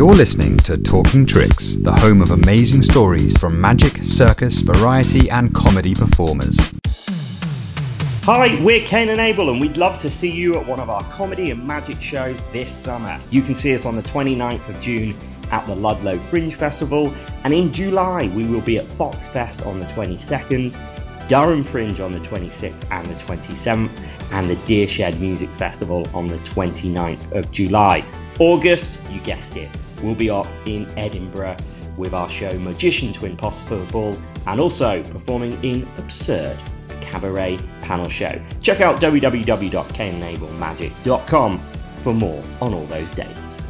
You're listening to Talking Tricks, the home of amazing stories from magic, circus, variety, and comedy performers. Hi, we're Kane and Abel, and we'd love to see you at one of our comedy and magic shows this summer. You can see us on the 29th of June at the Ludlow Fringe Festival, and in July we will be at Fox Fest on the 22nd, Durham Fringe on the 26th and the 27th, and the Deershed Music Festival on the 29th of July. August, you guessed it, we'll be up in Edinburgh with our show Magician to Impossible ball and also performing in Absurd, cabaret panel show. Check out www.canenablemmagic.com for more on all those dates.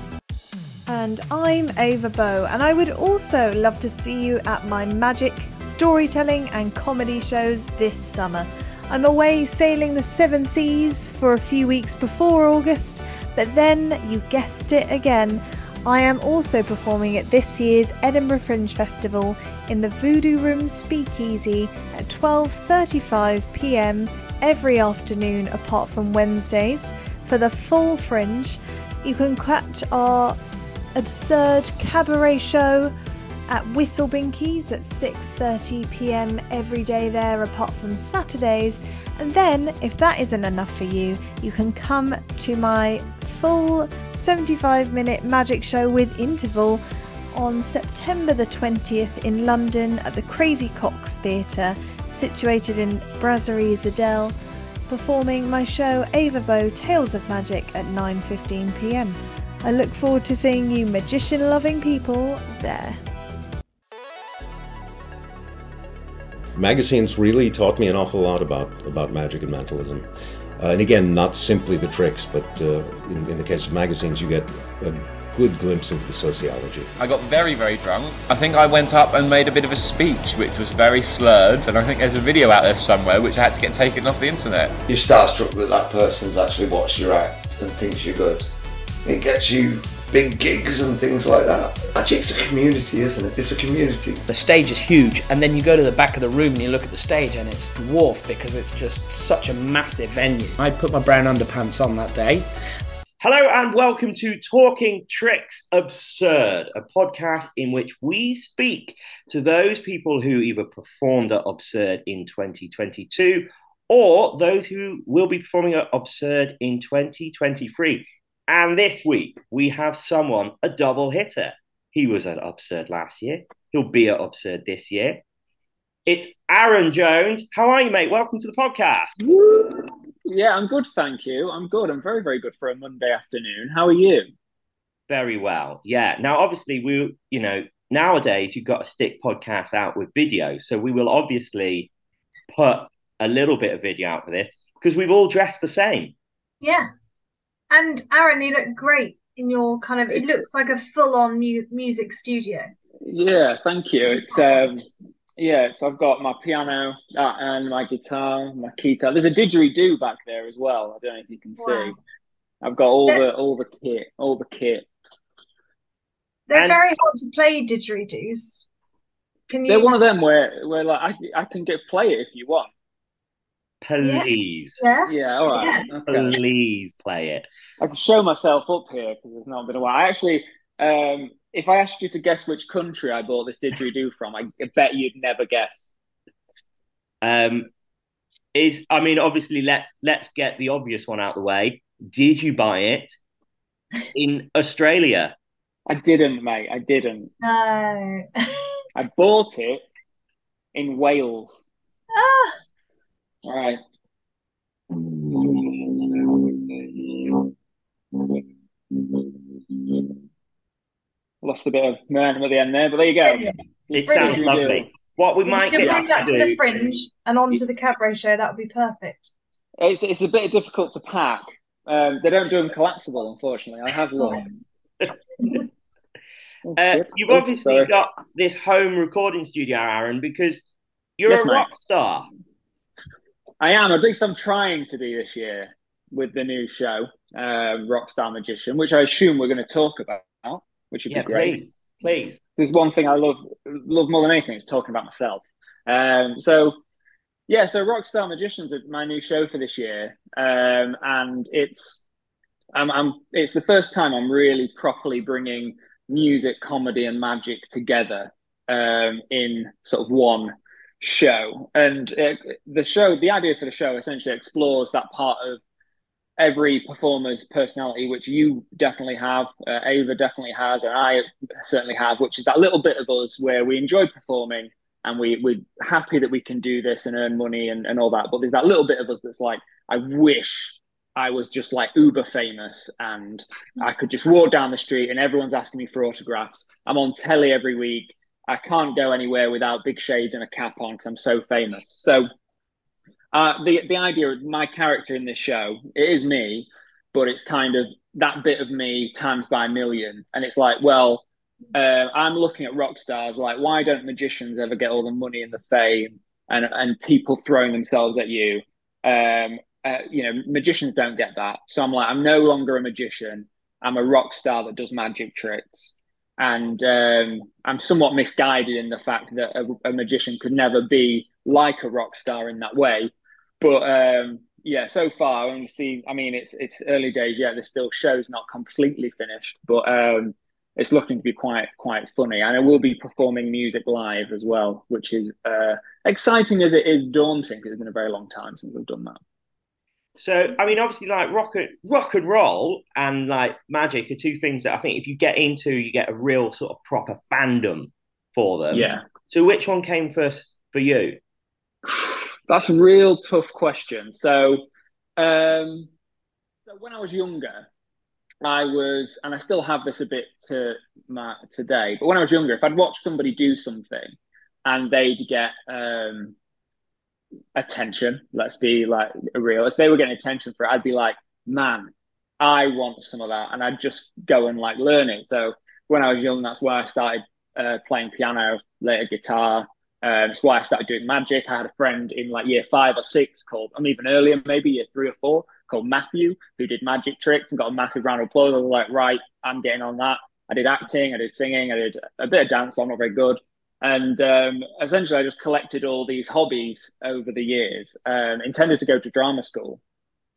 And I'm Ava Bow, and I would also love to see you at my magic, storytelling, and comedy shows this summer. I'm away sailing the seven seas for a few weeks before August, but then you guessed it again. I am also performing at this year's Edinburgh Fringe Festival in the Voodoo Room Speakeasy at 12:35 p.m. every afternoon apart from Wednesdays. For the full fringe, you can catch our absurd cabaret show at Whistlebinkies at 6:30 p.m. every day there apart from Saturdays. And then if that isn't enough for you, you can come to my full 75 minute magic show with interval on September the 20th in London at the Crazy Coqs Theatre, situated in Brasserie Zédel, performing my show Ava Bow Tales of Magic at 9:15 p.m. I look forward to seeing you magician loving people there. magazines really taught me an awful lot about, about magic and mentalism. Uh, and again, not simply the tricks, but uh, in, in the case of magazines, you get a good glimpse into the sociology. I got very, very drunk. I think I went up and made a bit of a speech, which was very slurred, and I think there's a video out there somewhere which I had to get taken off the internet. You're starstruck that that person's actually watched your act and thinks you're good. It gets you big gigs and things like that. Magic's a community, isn't it? It's a community. The stage is huge, and then you go to the back of the room and you look at the stage, and it's dwarfed because it's just such a massive venue. I put my brown underpants on that day. Hello and welcome to Talking Tricks Absurd, a podcast in which we speak to those people who either performed at Absurd in 2022 or those who will be performing at Absurd in 2023. And this week we have someone, a double hitter. He was at Absurd last year. He'll be at Absurd this year. It's Arron Jones. How are you, mate? Welcome to the podcast. Yeah, I'm good, thank you. I'm good. I'm very, very good for a Monday afternoon. How are you? Very well. Yeah. Now, obviously, we, you know, nowadays you've got to stick podcasts out with video. So we will obviously put a little bit of video out for this because we've all dressed the same. Yeah. And Arron, you look great in your kind of, it looks like a full on mu- music studio. Yeah, thank you. It's um yeah, so I've got my piano uh, and my guitar, my guitar. There's a didgeridoo back there as well. I don't know if you can Wow. see. I've got all the all the kit, all the kit. They're And- very hard to play didgeridoos. Can you? They're one of them where where like I I can get play it if you want. Please, Yeah. Yeah, all right. Okay. please play it. I can show myself up here because it's not been a while. I actually, um, if I asked you to guess which country I bought this didgeridoo from, I bet you'd never guess. Um, is I mean, obviously, let's let's get the obvious one out of the way. Did you buy it in Australia? I didn't, mate. I didn't. No. I bought it in Wales. All right. Lost a bit of momentum at the end there, but there you go. brilliant. It Brilliant. sounds lovely. What we If might you could get bring that to to the do, fringe and onto the cabaret show, that would be perfect. It's it's a bit difficult to pack. Um, they don't do them collapsible, unfortunately. I have looked. Oh, uh, you've obviously sorry. got this home recording studio, Arron, because you're Yes, a mate. rock star. I am. At least I'm trying to be this year with the new show, um, Rockstar Magician, which I assume we're going to talk about, which would Yeah, be great. please, please. There's one thing I love love more than anything is talking about myself. Um, so yeah, so Rockstar Magicians is my new show for this year, um, and it's I'm, I'm. It's the first time I'm really properly bringing music, comedy, and magic together um, in sort of one show. And it, the show, the idea for the show, essentially explores that part of every performer's personality, which you definitely have, uh, Ava definitely has, and I certainly have, which is that little bit of us where we enjoy performing and we, we're happy that we can do this and earn money and, and all that. But there's that little bit of us that's like, I wish I was just like uber famous and I could just walk down the street and everyone's asking me for autographs. I'm on telly every week. I can't go anywhere without big shades and a cap on because I'm so famous. So uh, the the idea of my character in this show, it is me, but it's kind of that bit of me times by a million, and it's like, well, uh, I'm looking at rock stars, like why don't magicians ever get all the money and the fame and and people throwing themselves at you? Um, uh, you know, magicians don't get that. So I'm like, I'm no longer a magician. I'm a rock star that does magic tricks. And um, I'm somewhat misguided in the fact that a, a magician could never be like a rock star in that way but um, yeah, so far only see. I mean, it's it's early days yet. The still show's not completely finished, but um, it's looking to be quite quite funny. And I will be performing music live as well, which is uh, exciting as it is daunting because it's been a very long time since I've done that. So, I mean, obviously, like rock and rock and roll and like magic are two things that I think if you get into, you get a real sort of proper fandom for them. Yeah. So, which one came first for you? That's a real tough question. So, um, so when I was younger, I was, and I still have this a bit to my today. But when I was younger, if I'd watch somebody do something and they'd get um, attention, let's be like real. If they were getting attention for it, I'd be like, man, I want some of that, and I'd just go and like learn it. So when I was young, that's why I started uh, playing piano, later guitar, um, it's why I started doing magic. I had a friend in like year five or six called, I'm even earlier, maybe year three or four, called Matthew, who did magic tricks and got a massive round of applause. I was like, right, I'm getting on that. I did acting, I did singing, I did a bit of dance, but I'm not very good. And um, essentially, I just collected all these hobbies over the years. Um, intended to go to drama school,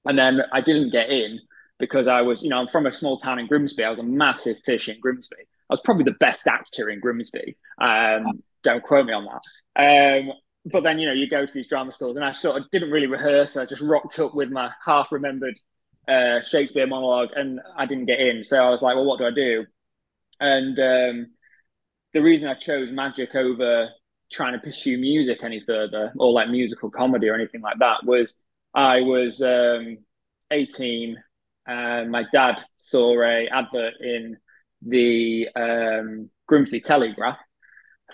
and then I didn't get in because I was, you know, I'm from a small town in Grimsby. I was a massive fish in Grimsby. I was probably the best actor in Grimsby. Um, don't quote me on that. Um, but then you know you go to these drama schools, and I sort of didn't really rehearse. I just rocked up with my half remembered uh, Shakespeare monologue, and I didn't get in. So I was like, well, what do I do? And um, the reason I chose magic over trying to pursue music any further, or like musical comedy or anything like that, was I was um, 18, and my dad saw a advert in the um, Grimsby Telegraph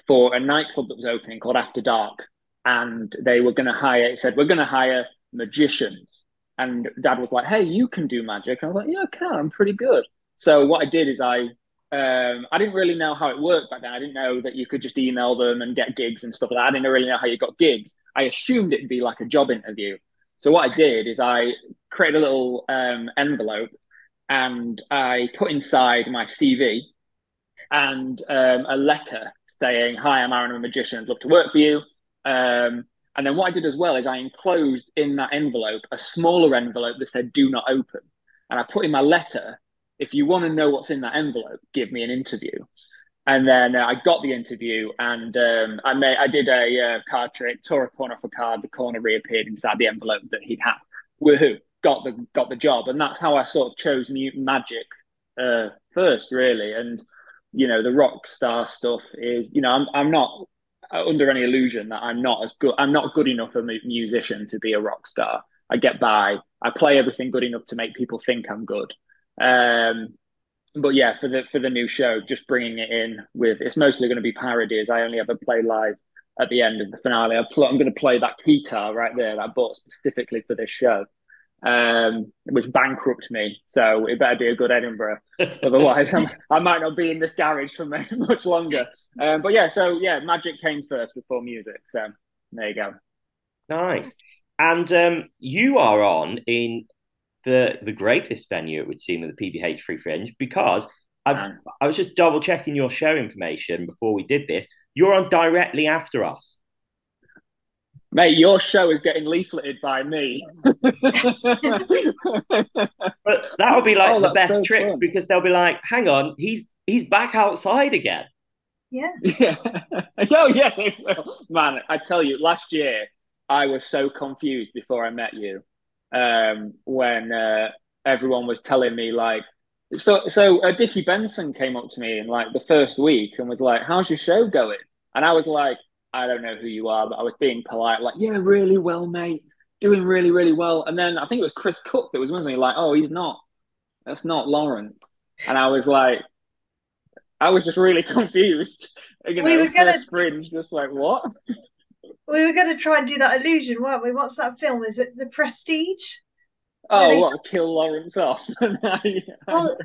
for a nightclub that was opening called After Dark, and they were going to hire. It said we're going to hire magicians, and Dad was like, "Hey, you can do magic." And I was like, "Yeah, I can. I'm pretty good." So what I did is I um, I didn't really know how it worked back then. I didn't know that you could just email them and get gigs and stuff like that. I didn't really know how you got gigs. I assumed it'd be like a job interview. So what I did is I created a little um, envelope and I put inside my CV and um, a letter saying, Hi, I'm Arron, I'm a magician, I'd love to work for you. Um, and then what I did as well is I enclosed in that envelope a smaller envelope that said, Do not open. And I put in my letter, If you want to know what's in that envelope, give me an interview. And then uh, I got the interview, and um, I made I did a uh, card trick, tore a corner off a card, the corner reappeared inside the envelope that he'd had. Woohoo! Got the got the job, and that's how I sort of chose magic uh, first, really. And you know the rock star stuff is you know I'm I'm not under any illusion that I'm not as good I'm not good enough a musician to be a rock star. I get by. I play everything good enough to make people think I'm good. Um, but yeah, for the for the new show, just bringing it in with it's mostly going to be parodies. I only ever play live at the end as the finale. I am going to play that guitar right there that I bought specifically for this show um, which bankrupt me. So it better be a good Edinburgh. Otherwise, I'm, i might not be in this garage for much longer. Um, but yeah, so yeah, magic came first before music. So there you go. Nice. And um, you are on in the the greatest venue it would seem of the PBH Free Fringe because I, I was just double checking your show information before we did this. You're on directly after us. Mate, your show is getting leafleted by me. but that'll be like Oh, the best so trick fun. because they'll be like, hang on, he's he's back outside again. Yeah. Yeah. oh, yeah. Man, I tell you, last year I was so confused before I met you um, when uh, everyone was telling me, like, so, so uh, Dickie Benson came up to me in like the first week and was like, How's your show going? And I was like, I don't know who you are, but I was being polite, like, Yeah, really well, mate. Doing really, really well. And then I think it was Chris Cook that was with me, like, Oh, he's not. That's not Lauren. And I was like, I was just really confused. You We know, were gonna- first fringe, just like what? We were going to try and do that illusion, weren't we? What's that film? Is it The Prestige? Oh, Really? what? Kill Lawrence off? Well,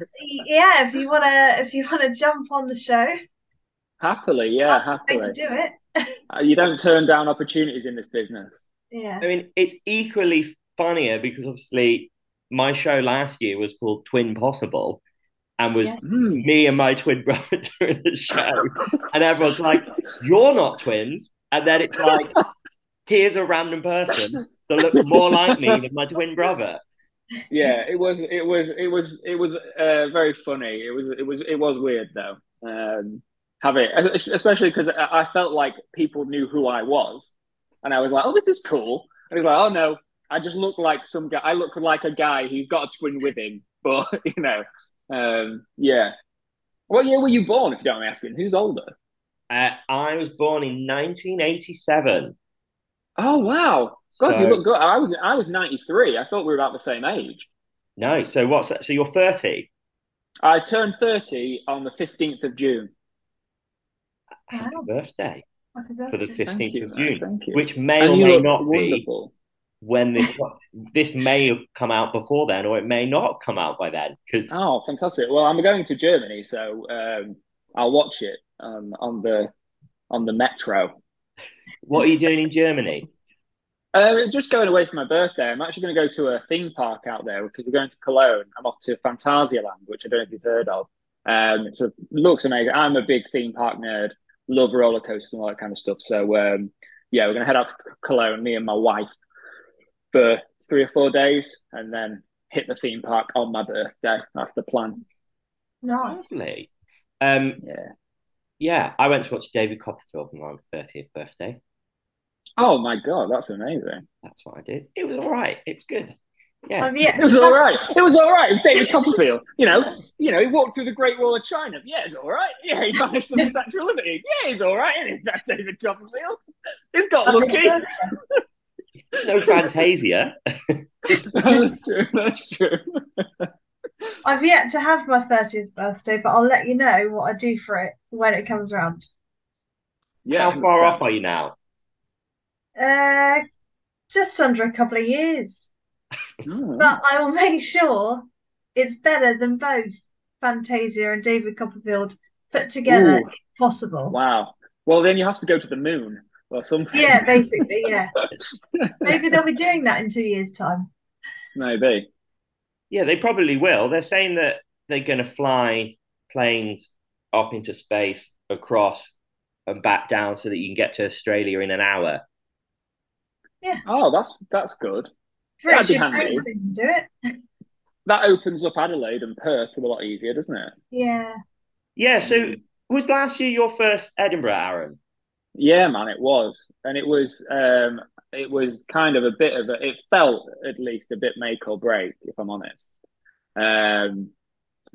yeah. If you want to, if you want to jump on the show, happily, yeah, that's the way happily. to do it. Uh, You don't turn down opportunities in this business. Yeah. I mean, it's equally funnier because obviously my show last year was called Twin Possible and was Yeah. Me and my twin brother doing the show. and everyone's like, You're not twins. And then it's like, here's a random person that looks more like me than my twin brother. Yeah, it was, it was, it was, it was uh, very funny. It was, it was, it was weird though. Um, have it, especially because I felt like people knew who I was, and I was like, "Oh, this is cool." And he was like, "Oh no, I just look like some guy. I look like a guy who's got a twin with him." But you know, um, yeah. What year were you born? If you don't mind asking, who's older? Uh, I was born in 1987. Oh wow, God, you look good. I was, I was ninety three. I thought we were about the same age. No, so what's that? So you're 30? I turned thirty on the fifteenth of June. Happy Wow. birthday Happy for the 15th Thank you, of man, June, thank you. which may And or may look not be when this this may have come out before then, or it may not have come out by then. Because Oh, fantastic! Well, I'm going to Germany, so um, I'll watch it um, on the on the metro. what are you doing in Germany? Uh, just going away for my birthday. I'm actually going to go to a theme park out there because we're going to Cologne. I'm off to Phantasialand, which I don't know if you've heard of. Um, so it looks amazing. I'm a big theme park nerd. Love roller coasters and all that kind of stuff. So um, yeah, we're going to head out to Cologne, me and my wife, for three or four days, and then hit the theme park on my birthday. That's the plan. Nice. Um, Yeah. Yeah, I went to watch David Copperfield on my 30th birthday. Oh my god, that's amazing. That's what I did. It was all right. It was good. Yeah. I've yet It was to all have- right. It was all right. It was David Copperfield. You know, you know, he walked through the Great Wall of China. Yeah, it's all right. Yeah, he vanished from the Statue of Liberty. Yeah, he's all right. And that's David Copperfield. He's got lucky. birthday. No Fantasia. that's true. That's true. I've yet to have my 30th birthday, but I'll let you know what I do for it when it comes around. Yeah. How far off are you now? Uh, just under a couple of years. Oh, But I will make sure it's better than both Fantasia and David Copperfield put together, Ooh. if possible. wow. Well, then you have to go to the moon or something. Yeah, basically, yeah. Maybe they'll be doing that in two years' time. Maybe. Yeah, they probably will. They're saying that they're going to fly planes up into space, across, and back down so that you can get to Australia in an hour. Yeah. Oh, that's that's good. British That'd be handy. Branson do it. That opens up Adelaide and Perth a lot easier, doesn't it? Yeah. Yeah, so was last year your first Edinburgh, Arron? Yeah, man, it was, and it was, um, it was kind of a bit of a. It felt at least a bit make or break, if I'm honest, um,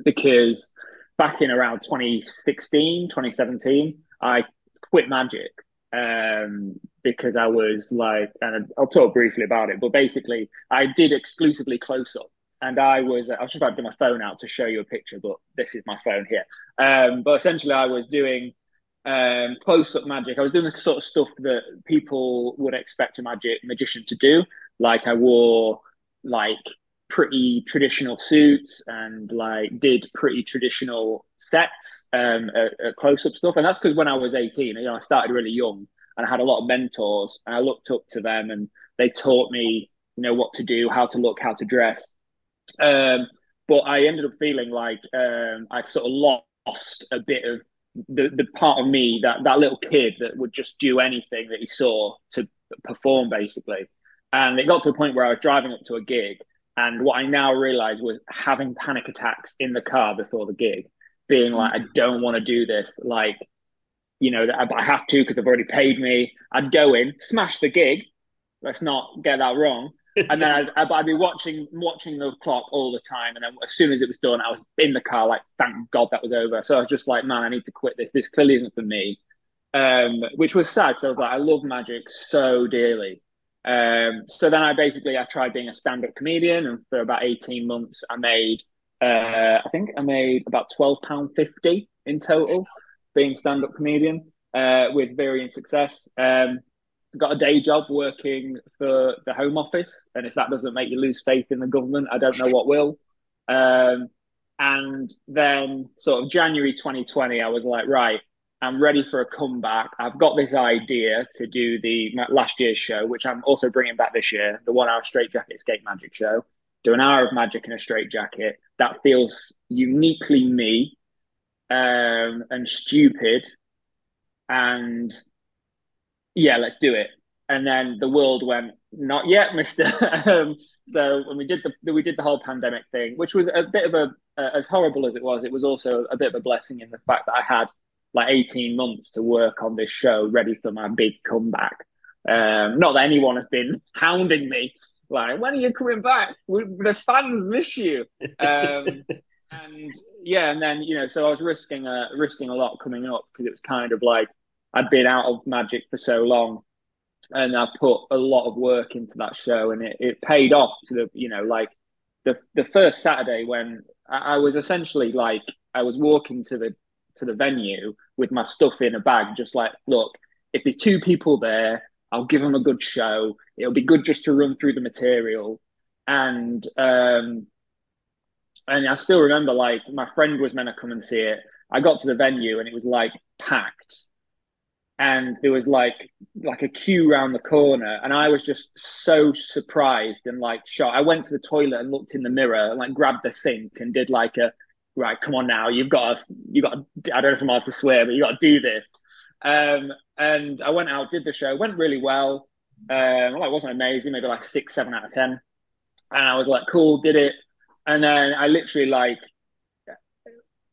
because back in around 2016, 2017, I quit Magic um, because I was like, and I'll talk briefly about it, but basically, I did exclusively close up. And I was, I was just about to get my phone out to show you a picture, but this is my phone here. Um, but essentially, I was doing um, close up magic. I was doing the sort of stuff that people would expect a magic magician to do. Like I wore like pretty traditional suits and like did pretty traditional sets um, at, at close up stuff. And that's because when I was 18, you know, I started really young and I had a lot of mentors and I looked up to them and they taught me, you know, what to do, how to look, how to dress. Um, but I ended up feeling like um, I'd sort of lost a bit of the, the part of me that that little kid that would just do anything that he saw to perform basically. And it got to a point where I was driving up to a gig, and what I now realised was having panic attacks in the car before the gig, being like, I don't want to do this. Like, you know, that I have to because they've already paid me. I'd go in, smash the gig. Let's not get that wrong. and then I'd, I'd, be watching watching the clock all the time. And then as soon as it was done, I was in the car, like, thank God that was over. So I was just like, man, I need to quit this. This clearly isn't for me. Um, which was sad. So I was like, I love magic so dearly. Um, so then I basically I tried being a stand-up comedian, and for about eighteen months, I made uh, I think I made about twelve pound fifty in total being stand-up comedian uh, with varying success. Um, got a day job working for the Home Office, and if that doesn't make you lose faith in the government, I don't know what will. Um, and then, sort of January 2020, I was like, right, I'm ready for a comeback. I've got this idea to do the last year's show, which I'm also bringing back this year, the one hour straight jacket escape magic show. Do an hour of magic in a straight jacket. That feels uniquely me um, and stupid. And yeah, let's do it. And then the world went, not yet, Mister. um, so when we did the we did the whole pandemic thing, which was a bit of a uh, as horrible as it was, it was also a bit of a blessing in the fact that I had like 18 months to work on this show ready for my big comeback. Um, not that anyone has been hounding me like, when are you coming back? The fans miss you. Um, and yeah, and then you know, so I was risking a risking a lot coming up because it was kind of like I'd been out of Magic for so long, and I put a lot of work into that show, and it, it paid off to the you know like the the first Saturday when I, I was essentially like I was walking to the to the venue with my stuff in a bag, just like, look, if there's two people there, I'll give them a good show. It'll be good just to run through the material. And um, and I still remember like my friend was meant to come and see it. I got to the venue and it was like packed. And there was like like a queue around the corner, and I was just so surprised and like shocked. I went to the toilet and looked in the mirror and like grabbed the sink and did like a right, come on now, you've got to, you got to, I don't know if I'm allowed to swear, but you got to do this. Um, and I went out, did the show, went really well. Um, well, it wasn't amazing, maybe like six, seven out of 10. And I was like, cool, did it. And then I literally like,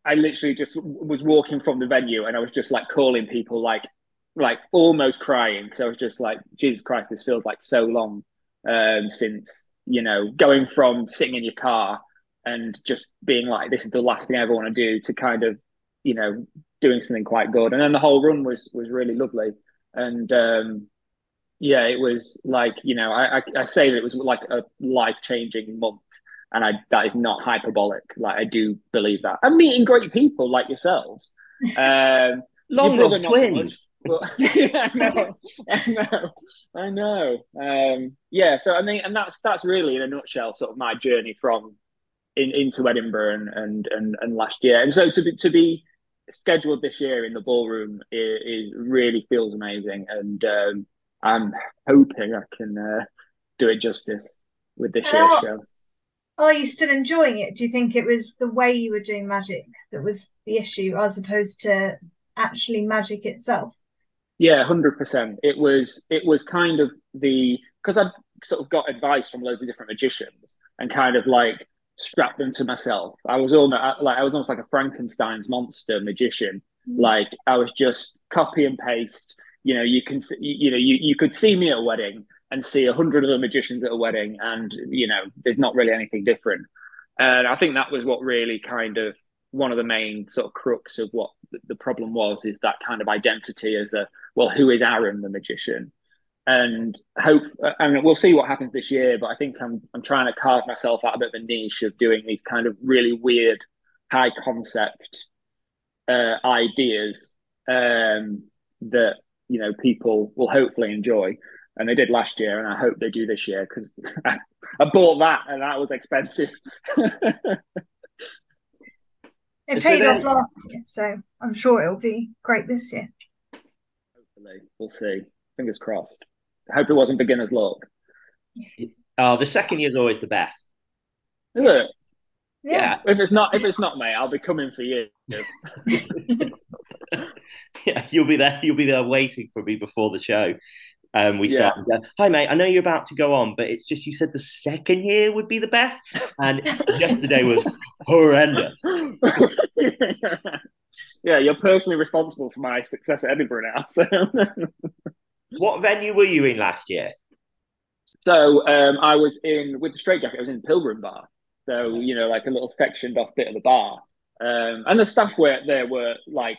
I literally just was walking from the venue and I was just like calling people like, like almost crying because I was just like, Jesus Christ, this feels like so long um, since, you know, going from sitting in your car and just being like, this is the last thing I ever want to do to kind of, you know, doing something quite good. And then the whole run was was really lovely. And um, yeah, it was like, you know, I, I, I say that it was like a life changing month. And I that is not hyperbolic. Like I do believe that. I'm meeting great people like yourselves. Um Long lost twins. But, yeah, I know, I know, I know. Um, yeah, so I mean, and that's that's really in a nutshell, sort of my journey from in, into Edinburgh and, and and and last year. And so to be to be scheduled this year in the ballroom is, is really feels amazing, and um, I'm hoping I can uh, do it justice with this year's oh, show. Are you still enjoying it? Do you think it was the way you were doing magic that was the issue, as opposed to actually magic itself? Yeah, hundred percent. It was. It was kind of the because I sort of got advice from loads of different magicians and kind of like strapped them to myself. I was almost like I was almost like a Frankenstein's monster magician. Mm. Like I was just copy and paste. You know, you can you know you you could see me at a wedding and see a hundred other magicians at a wedding, and you know, there's not really anything different. And I think that was what really kind of one of the main sort of crux of what the problem was is that kind of identity as a well, who is Arron the magician? and hope I mean we'll see what happens this year but I think I'm I'm trying to carve myself out a bit of a niche of doing these kind of really weird high concept uh, ideas um, that you know people will hopefully enjoy. And they did last year and I hope they do this year because I, I bought that and that was expensive. It paid off last year so I'm sure it'll be great this year hopefully we'll see fingers crossed hope it wasn't beginner's luck. Oh, the second year is always the best. Is it? Yeah. If it's not, if it's not, mate, I'll be coming for you. yeah, you'll be there. You'll be there waiting for me before the show. Um, we Yeah. started. going, Hi, mate. I know you're about to go on, but it's just you said the second year would be the best, and yesterday was horrendous. yeah, you're personally responsible for my success at Edinburgh now. So, What venue were you in last year? so um, I was in with the straight jacket. I was in Pilgrim Bar, so you know, like a little sectioned off bit of the bar, um, and the staff were there were like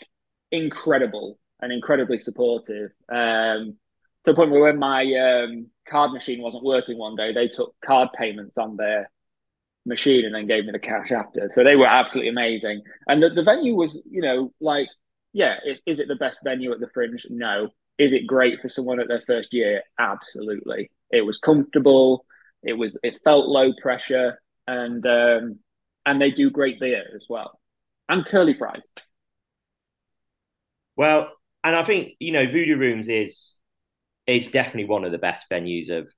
incredible and incredibly supportive. Um, to the point where when my um, card machine wasn't working one day, they took card payments on their machine and then gave me the cash after. So they were absolutely amazing. And the, the venue was, you know, like, yeah, is, is it the best venue at the Fringe? No. Is it great for someone at their first year? Absolutely. It was comfortable. It was. It felt low pressure, and um, and they do great beer as well, and curly fries. Well, and I think you know Voodoo Rooms is is definitely one of the best venues of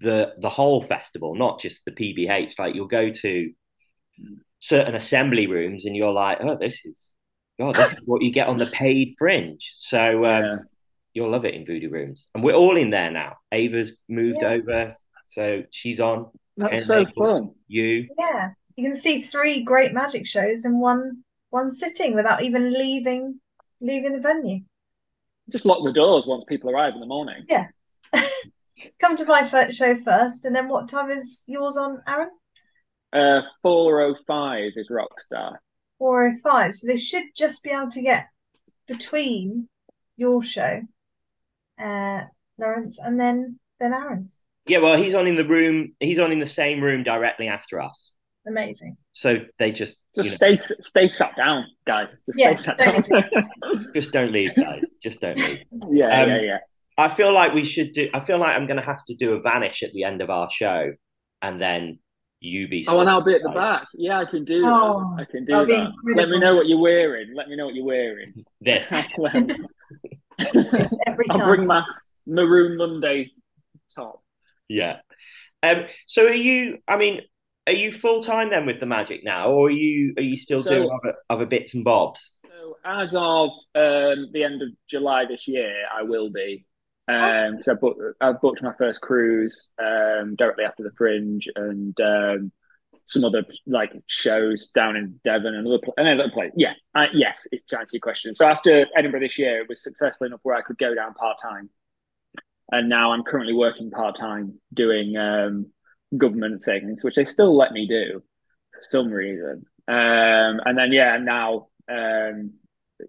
the the whole festival, not just the PBH. Like you'll go to certain assembly rooms and you're like, oh, this is oh, this is what you get on the paid fringe. So um, Yeah. you'll love it in Voodoo Rooms, and we're all in there now. Ava's moved Yeah. over, so she's on. That's Ken so fun. You, Yeah, you can see three great magic shows in one one sitting without even leaving leaving the venue. Just lock the doors once people arrive in the morning. Come to my first show first, and then what time is yours on, Arron? Uh, four oh five is Rockstar. Four oh five. So they should just be able to get between your show, uh, Lawrence, and then then Arron's. yeah. Well, he's on in the room. He's on in the same room directly after us. Amazing. So they just Just you know, stay stay sat down, guys. Just Yeah, stay sat down. don't just don't leave, guys. Just don't leave. yeah, Um, yeah, yeah. I feel like we should do. I feel like I'm going to have to do a vanish at the end of our show, and then you be. Oh, and I'll be at the back. Yeah, I can do Oh, that. I can do that'll. Let me know what you're wearing. Let me know what you're wearing. This. Well, It's every I'll bring my maroon Monday top. Yeah. Um. So are you? I mean, are you full time then with the magic now, or are you? Are you still So- doing other, other bits and bobs? So as of um, the end of July this year, I will be. Um, so I booked, I've booked my first cruise um, directly after the Fringe and um, some other like shows down in Devon and another, pl- another place. Yeah, I, yes, it's to answer your question. So after Edinburgh this year, it was successful enough where I could go down part time, and now I'm currently working part time doing um, government things, which they still let me do for some reason. Um, and then yeah, now um,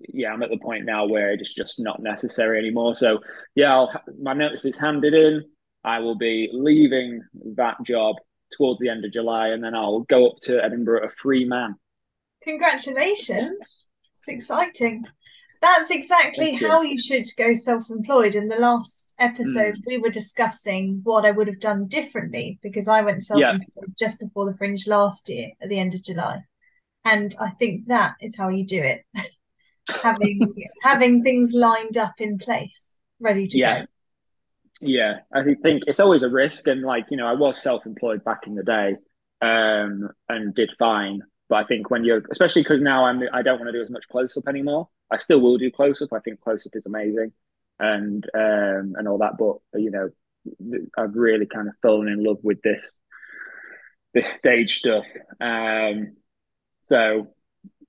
yeah, I'm at the point now where it's just not necessary anymore. So yeah, I'll, my notice is handed in. I will be leaving that job towards the end of July, and then I'll go up to Edinburgh a free man. Congratulations. It's exciting. That's exactly you. how you should go self-employed. In the last episode, Mm. we were discussing what I would have done differently because I went self-employed just before the Fringe last year at the end of July. And I think that is how you do it. having having things lined up in place, ready to Yeah. go. Yeah, I think it's always a risk, and like you know, I was self-employed back in the day, um, and did fine. But I think when you're, especially because now I'm, I don't want to do as much close-up anymore. I still will do close-up. I think close-up is amazing, and um, and all that. But you know, I've really kind of fallen in love with this this stage stuff. Um, so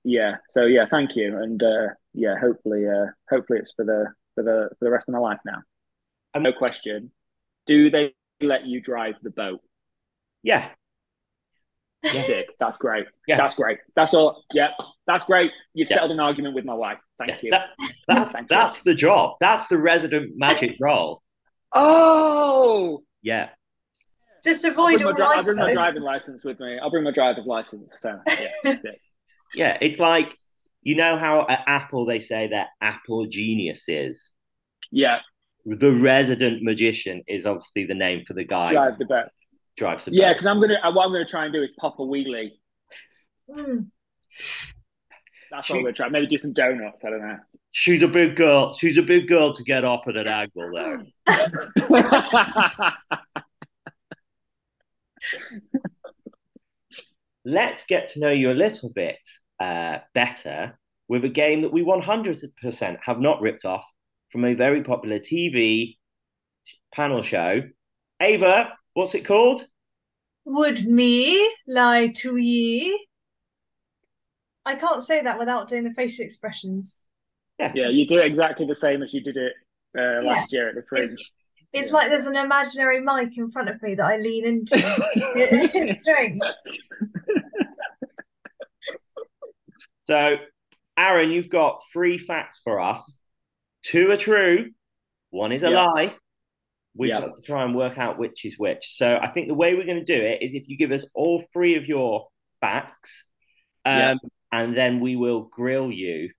yeah, so yeah, thank you, and uh, yeah, hopefully, uh, hopefully it's for the for the for the rest of my life now. Um, no question. Do they let you drive the boat? Yeah. Yeah. Sick. That's great. Yeah. That's great. That's all. Yeah, that's great. You've Yeah. settled an argument with my wife. Thank Yeah, you. that- that's Thank you. that's the job. That's the resident magic role. Oh, Yeah. Just I'll avoid bring, my, all dri- I'll bring my driving license with me. I'll bring my driver's license. So yeah, that's it. Yeah. It's like you know how at Apple they say that Apple geniuses. Yeah, The resident magician is obviously the name for the guy drive the boat. drives the Yeah, because I'm gonna. What I'm gonna try and do is pop a wheelie. Mm. That's what I'm gonna. Maybe do some donuts. I don't know. She's a big girl. She's a big girl to get up at an angle though. Let's get to know you a little bit uh, better with a game that we 100% have not ripped off from a very popular TV panel show. Ava, what's it called? Would me lie to ye? I can't say that without doing the facial expressions. Yeah, yeah, you do exactly the same as you did it uh, last Yeah. year at the Fringe. It's, it's like there's an imaginary mic in front of me that I lean into. It- it's strange. So, Arron, you've got three facts for us. Two are true, one is a Yeah. lie. We've Yeah. got to try and work out which is which. So, I think the way we're going to do it is if you give us all three of your facts, um, Yeah. and then we will grill you.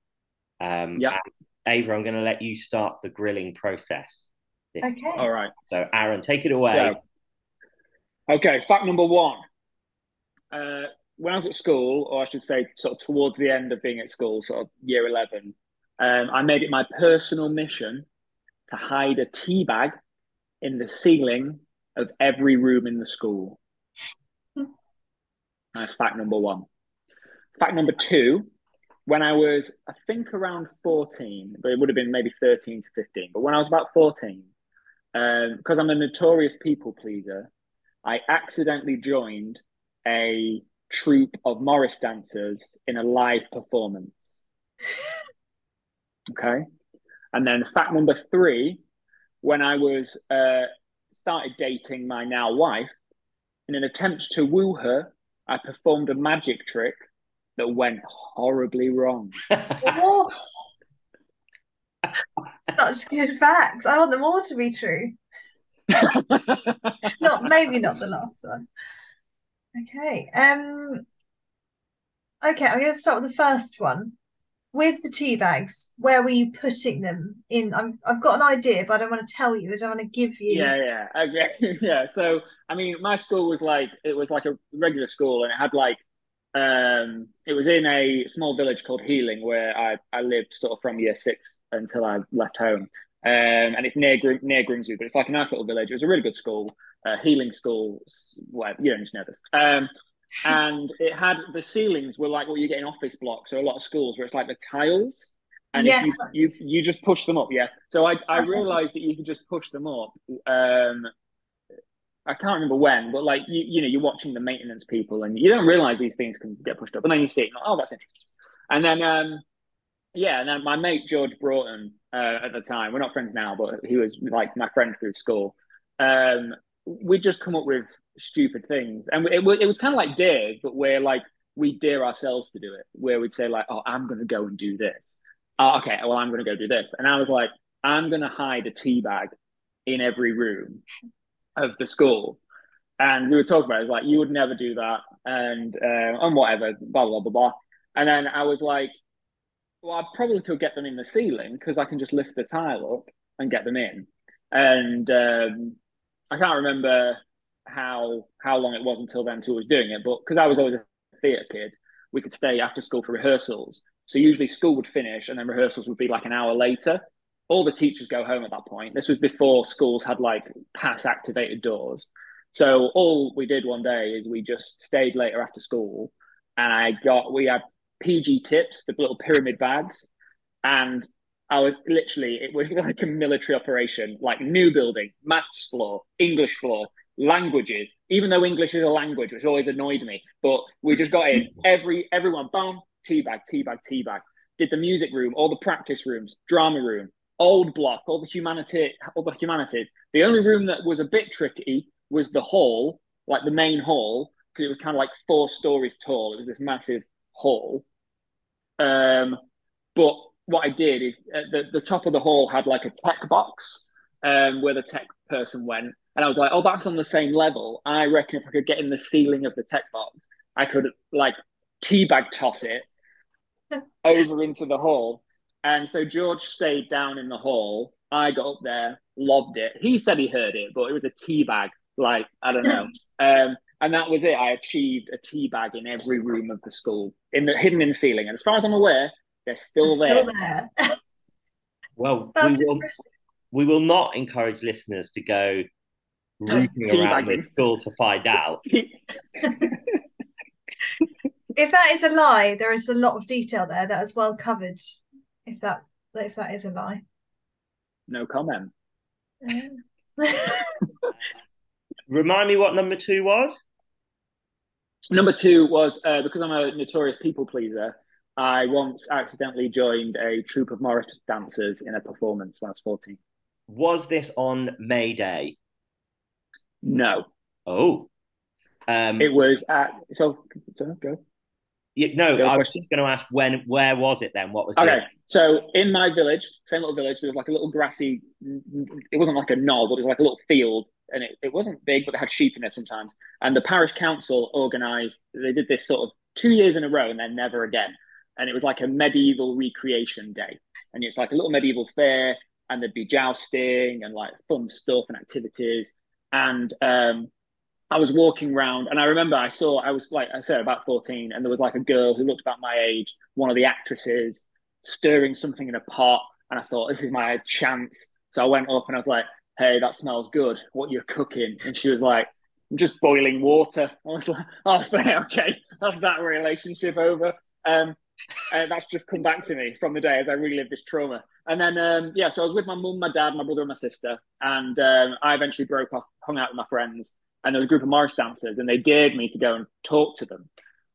Um, Yeah. Ava, I'm going to let you start the grilling process. This Okay. time. All right. So, Arron, take it away. So, okay, fact number one. Uh, when I was at school, or I should say, sort of towards the end of being at school, sort of year 11, um, I made it my personal mission to hide a tea bag in the ceiling of every room in the school. That's fact number one. Fact number two, when I was, I think around 14, but it would have been maybe 13 to 15, but when I was about 14, because I'm a notorious people pleaser, I accidentally joined a troupe of Morris dancers in a live performance. Okay. And then fact number three, when I was uh, started dating my now wife, in an attempt to woo her, I performed a magic trick that went horribly wrong. Oh. Such good facts. I want them all to be true. Not maybe not the last one. Okay. Um. Okay, I'm going to start with the first one. With the tea bags, where were you putting them in? I'm, I've got an idea, but I don't want to tell you. I don't want to give you. Yeah, yeah, okay, yeah. So, I mean, my school was like it was like a regular school, and it had like um, it was in a small village called Healing, where I I lived sort of from year six until I left home. Um, and it's near Grim- near Grimsby, but it's like a nice little village. It was a really good school, uh, Healing School. Well, you don't just know this. Um, and it had the ceilings were like what you get in office blocks or a lot of schools where it's like the tiles and Yes. you, you you just push them up yeah so i i realized that you could just push them up um i can't remember when but like you you know you're watching the maintenance people and you don't realize these things can get pushed up and then you see it like, oh that's interesting and then um yeah and then my mate george broughton uh, at the time we're not friends now but he was like my friend through school um we just come up with stupid things, and it, it was kind of like dares, but where like we dare ourselves to do it, where we'd say like, "Oh, I'm going to go and do this." Oh, okay, well, I'm going to go do this, and I was like, "I'm going to hide a tea bag in every room of the school." And we were talking about it, it like you would never do that, and uh, and whatever, blah blah blah blah. And then I was like, well, I probably could get them in the ceiling because I can just lift the tile up and get them in. And um, I can't remember how how long it was until then until I was doing it, but because I was always a theatre kid, we could stay after school for rehearsals. So usually school would finish and then rehearsals would be like an hour later. All the teachers go home at that point. This was before schools had like pass activated doors. So all we did one day is we just stayed later after school and I got we had PG tips, the little pyramid bags, and I was literally it was like a military operation, like new building, maths floor, English floor, languages. Even though English is a language, which always annoyed me, but we just got in every everyone, boom, teabag, teabag, teabag. Did the music room, all the practice rooms, drama room, old block, all the humanity, all the humanities. The only room that was a bit tricky was the hall, like the main hall, because it was kind of like four stories tall. It was this massive hall. Um, but what I did is at the, the top of the hall had like a tech box um, where the tech person went. And I was like, oh, that's on the same level. I reckon if I could get in the ceiling of the tech box, I could like teabag toss it over into the hall. And so George stayed down in the hall. I got up there, lobbed it. He said he heard it, but it was a tea bag. Like, I don't know. um, and that was it. I achieved a tea bag in every room of the school, in the hidden in the ceiling. And as far as I'm aware, they're still It's there. still there. Well, That's we will, impressive. we will not encourage listeners to go rooting around the school to find out. If that is a lie, there is a lot of detail there that is well covered. If that if that is a lie. no comment. Remind me what number two was. Number two was uh, because I'm a notorious people pleaser. I once accidentally joined a troupe of Morris dancers in a performance when I was 14. Was this on May Day? No. Oh. Um, it was at so, so go. Yeah, no, I was just going to ask when, where was it then? What was okay? So in my village, same little village, there was like a little grassy. It wasn't like a knoll, but it was like a little field, and it, it wasn't big, but it had sheep in it sometimes. And the parish council organised. They did this sort of two years in a row, and then never again. And it was like a medieval recreation day, and it's like a little medieval fair, and there'd be jousting and like fun stuff and activities. And um, I was walking around and I remember I saw, I was like I said, about 14, and there was like a girl who looked about my age, one of the actresses, stirring something in a pot. And I thought, this is my chance. So I went up and I was like, hey, that smells good. What you're cooking? And she was like, I'm just boiling water. I was like, oh, fair, okay, that's that relationship over. Um, uh, that's just come back to me from the day as I relive this trauma. And then, um, yeah, so I was with my mum, my dad, my brother, and my sister. And um, I eventually broke off, hung out with my friends and there was a group of Morris dancers, and they dared me to go and talk to them.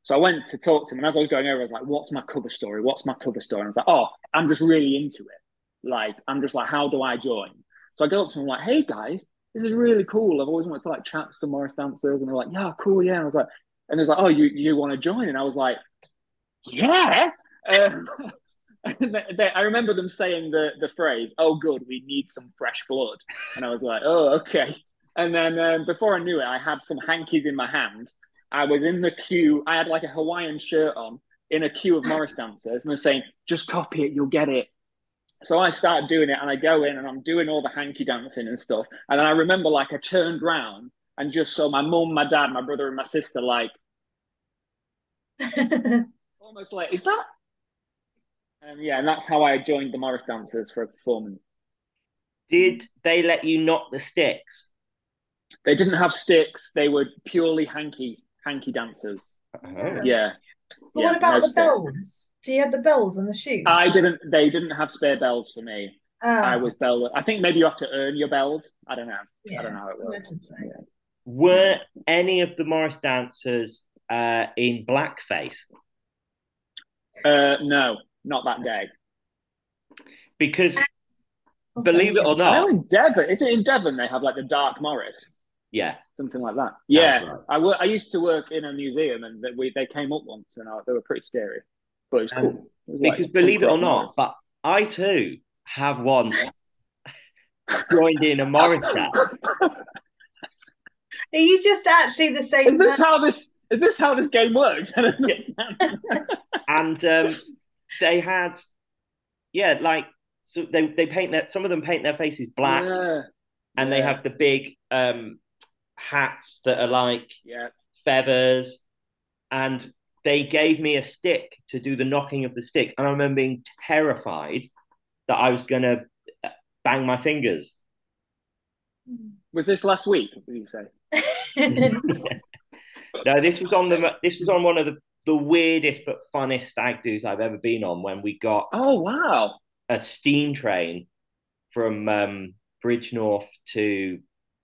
So I went to talk to them, and as I was going over, I was like, "What's my cover story? What's my cover story?" And I was like, "Oh, I'm just really into it. Like, I'm just like, how do I join?" So I go up to them like, "Hey guys, this is really cool. I've always wanted to like chat to some Morris dancers," and they're like, "Yeah, cool, yeah." And I was like, and it's like, "Oh, you you want to join?" And I was like, "Yeah." Um, they, they, I remember them saying the the phrase, "Oh, good, we need some fresh blood," and I was like, "Oh, okay." And then um, before I knew it, I had some hankies in my hand. I was in the queue. I had like a Hawaiian shirt on in a queue of Morris dancers, and they're saying, "Just copy it, you'll get it." So I started doing it, and I go in and I'm doing all the hanky dancing and stuff. And then I remember, like, I turned round and just saw my mum, my dad, my brother, and my sister, like, almost like, "Is that?" And yeah, and that's how I joined the Morris dancers for a performance. Did they let you knock the sticks? They didn't have sticks. They were purely hanky hanky dancers. Oh. Yeah. But yeah, what about no the sticks. bells? Do you have the bells and the shoes? I didn't. They didn't have spare bells for me. Ah, I was bell. I think maybe you have to earn your bells. I don't know. yeah, I don't know how it works. imagine so. Yeah. Were any of the Morris dancers uh, in blackface? Uh, no, not that day. Because Also, believe it or I know not, in Devon. Is it in Devon? They have like the Dark Morris, yeah, something like that. Yeah, right. I wo- I used to work in a museum, and they, we they came up once, and I, they were pretty scary, but it was Um, cool. It was like because believe it or punk rock not, but I too have once joined in a Morris dance. Are you just actually the same? Is this man? how this? Is this how this game works? I don't understand. and um, they had, yeah, like so they they paint their some of them paint their faces black, Yeah, and they have the big um, hats that are like yeah. feathers, and they gave me a stick to do the knocking of the stick, and I remember being terrified that I was gonna bang my fingers. Was this last week? What did you say? No, this was on the this was on one of the the weirdest but funnest stag do's I've ever been on when we got Oh wow! a steam train from um, Bridgnorth to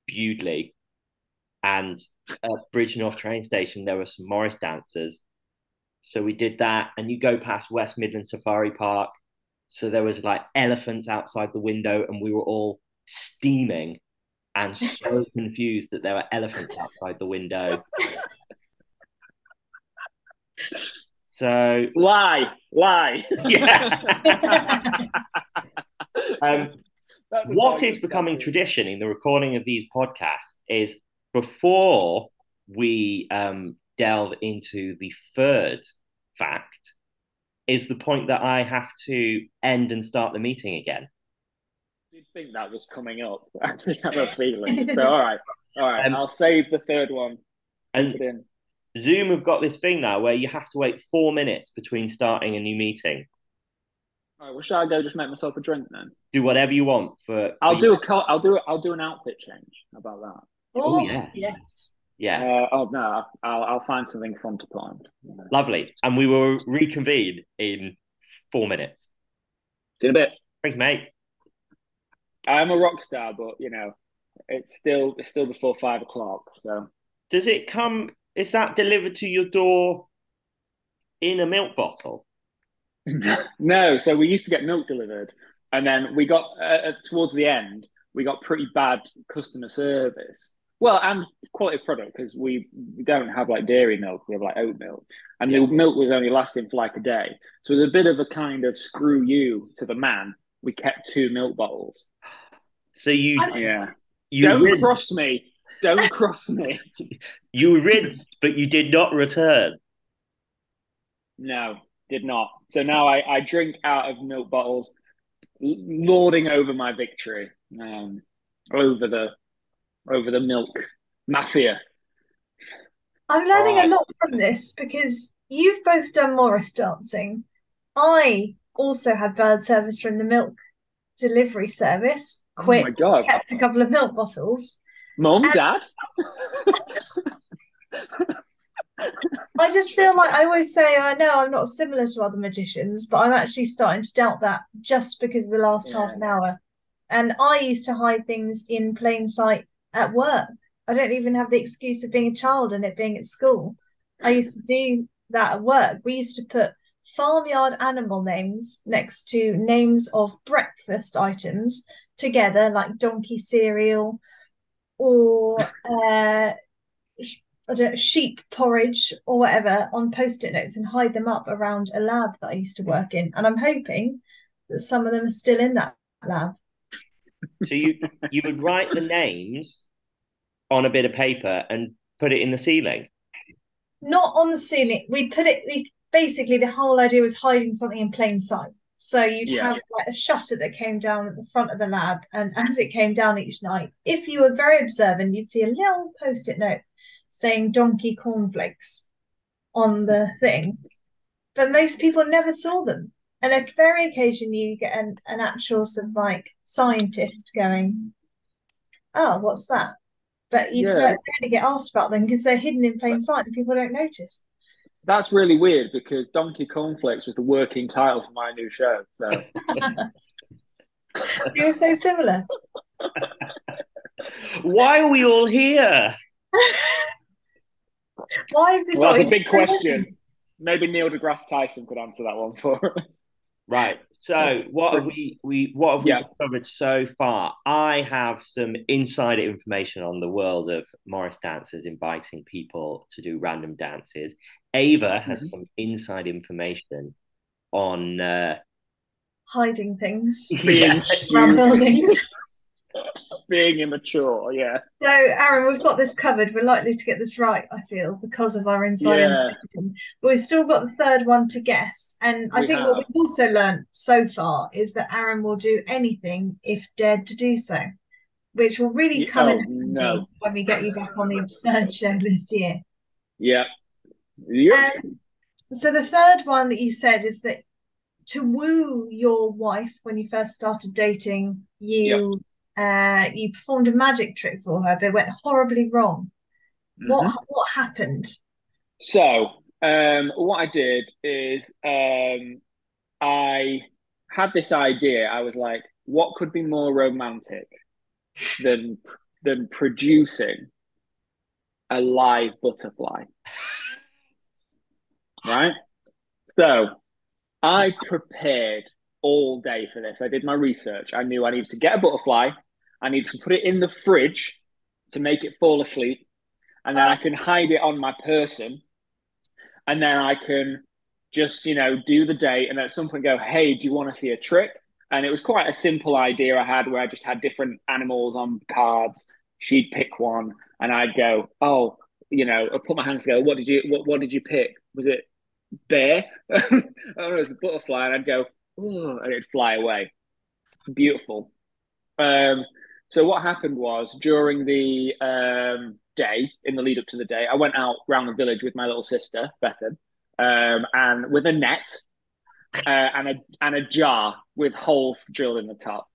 Bewdley, and at Bridgnorth train station there were some Morris dancers. So we did that, and you go past West Midland Safari Park. So there was like elephants outside the window, and we were all steaming and so confused that there were elephants outside the window. So Lie, lie. yeah. um, what is becoming tradition in the recording of these podcasts is before we um, delve into the third fact is the point that I have to end and start the meeting again. I did think that was coming up. I have a feeling. So all right, all right. Um, I'll save the third one. And Put it in. Zoom have got this thing now where you have to wait four minutes between starting a new meeting. All right, well, shall I go just make myself a drink then? Do whatever you want for. I'll for- do a co- I'll do a, I'll do an outfit change. How about that? Oh, yeah. yes. Yeah, Uh, oh no, I'll I'll find something fun to put on. lovely. And we will reconvene in four minutes. See you in a bit. Thanks, mate. I'm a rock star, but you know, it's still it's still before five o'clock. So does it come? Is that delivered to your door in a milk bottle? no. So we used to get milk delivered, and then we got uh, towards the end we got pretty bad customer service. Well, and quality product because we, we don't have like dairy milk, we have like oat milk, and yeah. the milk was only lasting for like a day. So it was a bit of a kind of screw you to the man. We kept two milk bottles. So you, yeah, you don't rinsed. cross me. Don't cross me. You rinsed, but you did not return. No, did not. So now I, I drink out of milk bottles, lording over my victory um, over the over the milk mafia. I'm learning a lot from this because you've both done Morris dancing. I also had bad service from the milk delivery service. Quick, oh my God. kept a couple of milk bottles. Mom, and... dad. I just feel like I always say I know I'm not similar to other magicians, but I'm actually starting to doubt that just because of the last yeah. half an hour. And I used to hide things in plain sight at work. I don't even have the excuse of being a child and it being at school. I used to do that at work. We used to put farmyard animal names next to names of breakfast items together, like donkey cereal or uh, I don't know, sheep porridge or whatever on post-it notes and hide them up around a lab that I used to work in. And I'm hoping that some of them are still in that lab. So you you would write the names on a bit of paper and put it in the ceiling. Not on the ceiling. We put it. We, basically, the whole idea was hiding something in plain sight. So you'd yeah. have like a shutter that came down at the front of the lab, and as it came down each night, if you were very observant, you'd see a little post-it note saying "Donkey Cornflakes" on the thing. But most people never saw them. And a very occasionally you get an, an actual sort of like scientist going, oh, what's that? But you yeah. rarely get asked about them because they're hidden in plain sight and people don't notice. That's really weird because Donkey Cornflakes was the working title for my new show. So. You're so similar. Why are we all here? Why is this? Well, that's a big question. Maybe Neil deGrasse Tyson could answer that one for us. Right. So what have we we what have we yeah. discovered so far? I have some insider information on the world of Morris dancers inviting people to do random dances. Ava has mm-hmm. some inside information on uh, hiding things, being yeah. buildings. being immature, yeah. So, Arron, we've got this covered. We're likely to get this right, I feel, because of our inside yeah. information. But we've still got the third one to guess. And I we think have. what we've also learned so far is that Arron will do anything if dared to do so, which will really come oh, in no. when we get you back on the absurd show this year. Yeah. Yeah. Um, so the third one that you said is that to woo your wife when you first started dating, you yep uh, you performed a magic trick for her, but it went horribly wrong. Mm-hmm. What what happened? So um, what I did is um, I had this idea. I was like, what could be more romantic than than producing a live butterfly? right. So I prepared all day for this. I did my research. I knew I needed to get a butterfly. I needed to put it in the fridge to make it fall asleep. And then I can hide it on my person. And then I can just, you know, do the date and at some point go, hey, do you want to see a trick? And it was quite a simple idea I had where I just had different animals on cards. She'd pick one and I'd go, oh, you know, I put my hands together. What did you what, what did you pick? Was it bear? oh, it was a butterfly. And I'd go, and it'd fly away. Beautiful. Um, so what happened was during the um, day, in the lead up to the day, I went out round the village with my little sister Bethan, um, and with a net uh, and a and a jar with holes drilled in the top.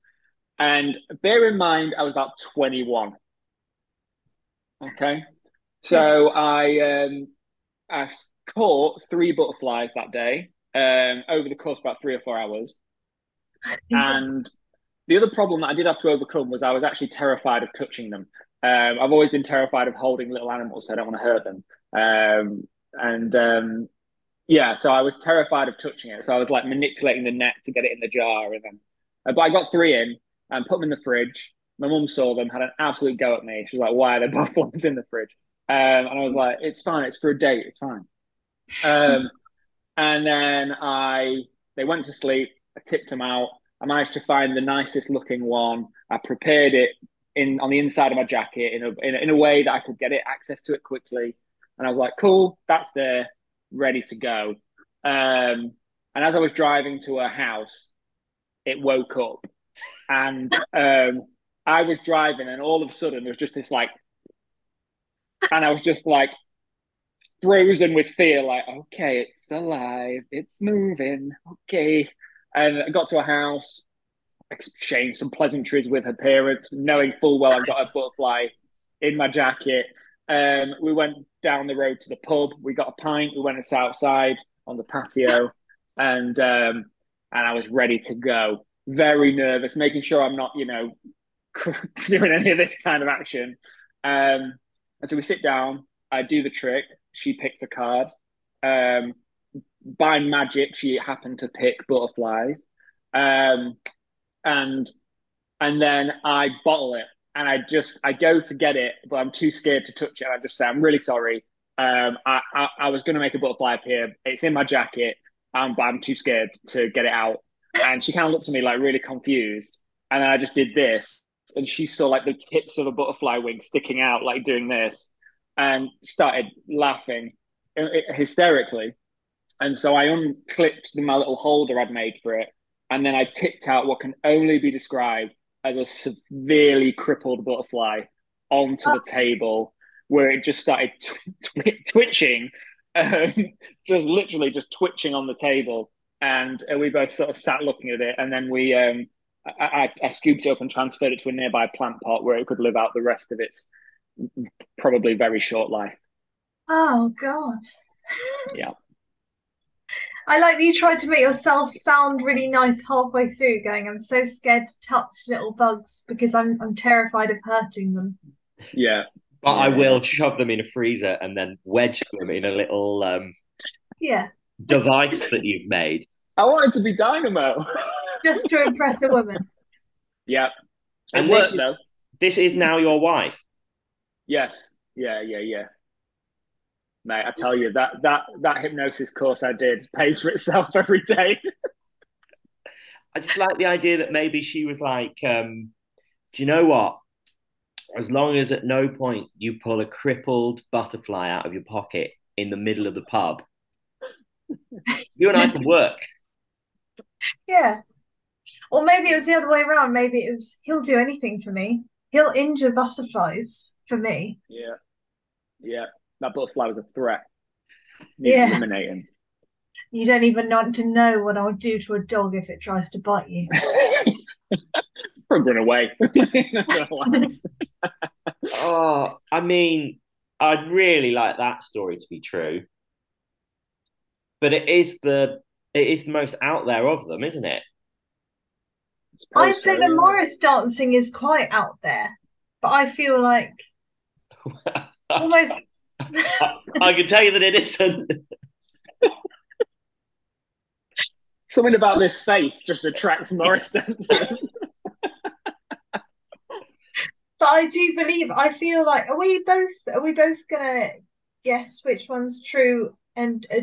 And bear in mind, I was about twenty one. Okay, so I um, I caught three butterflies that day um, over the course of about three or four hours. And the other problem that I did have to overcome was I was actually terrified of touching them. Um, I've always been terrified of holding little animals, so I don't want to hurt them. Um, and um, yeah, so I was terrified of touching it. So I was like manipulating the net to get it in the jar, and then, uh, but I got three in and put them in the fridge. My mum saw them, had an absolute go at me. She was like, "Why are there buffaloes in the fridge?" Um, and I was like, "It's fine. It's for a date. It's fine." Um, and then I, they went to sleep. I tipped them out. I managed to find the nicest looking one. I prepared it in on the inside of my jacket in a, in a, in a way that I could get it access to it quickly. And I was like, cool, that's there, ready to go. Um, and as I was driving to her house, it woke up, and um, I was driving, and all of a sudden there was just this like, and I was just like frozen with fear, like, okay, it's alive, it's moving, okay. And I got to a house, exchanged some pleasantries with her parents, knowing full well I've got a butterfly in my jacket. Um, we went down the road to the pub. We got a pint. We went outside on the patio, and um, and I was ready to go. Very nervous, making sure I'm not, you know, doing any of this kind of action. Um, and so we sit down. I do the trick. She picks a card. Um, by magic, she happened to pick butterflies. Um, and and then I bottle it and I just I go to get it, but I'm too scared to touch it. I just say I'm really sorry. Um, I, I, I was going to make a butterfly appear. It's in my jacket, um, but I'm too scared to get it out. And she kind of looked at me like really confused. And then I just did this, and she saw like the tips of a butterfly wing sticking out, like doing this, and started laughing hysterically. And so I unclipped my little holder I'd made for it, and then I tipped out what can only be described as a severely crippled butterfly onto the table where it just started tw- twitching, um, just literally just twitching on the table. And uh, we both sort of sat looking at it. And then we, um, I, I, I scooped it up and transferred it to a nearby plant pot where it could live out the rest of its probably very short life. Oh, God. Yeah. I like that you tried to make yourself sound really nice halfway through, going, I'm so scared to touch little bugs because I'm I'm terrified of hurting them. Yeah. But I will shove them in a freezer and then wedge them in a little um, yeah device that you've made. I wanted to be Dynamo. Just to impress a woman. Yeah. And worked, this, though. this is now your wife. Yes. Yeah, yeah, yeah mate. I tell you that that that hypnosis course I did pays for itself every day. I just like the idea that maybe she was like, um, "Do you know what? As long as at no point you pull a crippled butterfly out of your pocket in the middle of the pub, you and I can work." Yeah. Or maybe it was the other way around. Maybe it was he'll do anything for me. He'll injure butterflies for me. Yeah. Yeah that butterfly was a threat. Need Yeah. eliminating. You don't even want to know what I'll do to a dog if it tries to bite you. Run away. Oh, I mean, I'd really like that story to be true, but it is the it is the most out there of them, isn't it? I'd say the Morris dancing is quite out there, but I feel like almost I can tell you that it isn't. Something about this face just attracts Morris dancers. But I do believe. I feel like are we both are we both gonna guess which one's true and uh,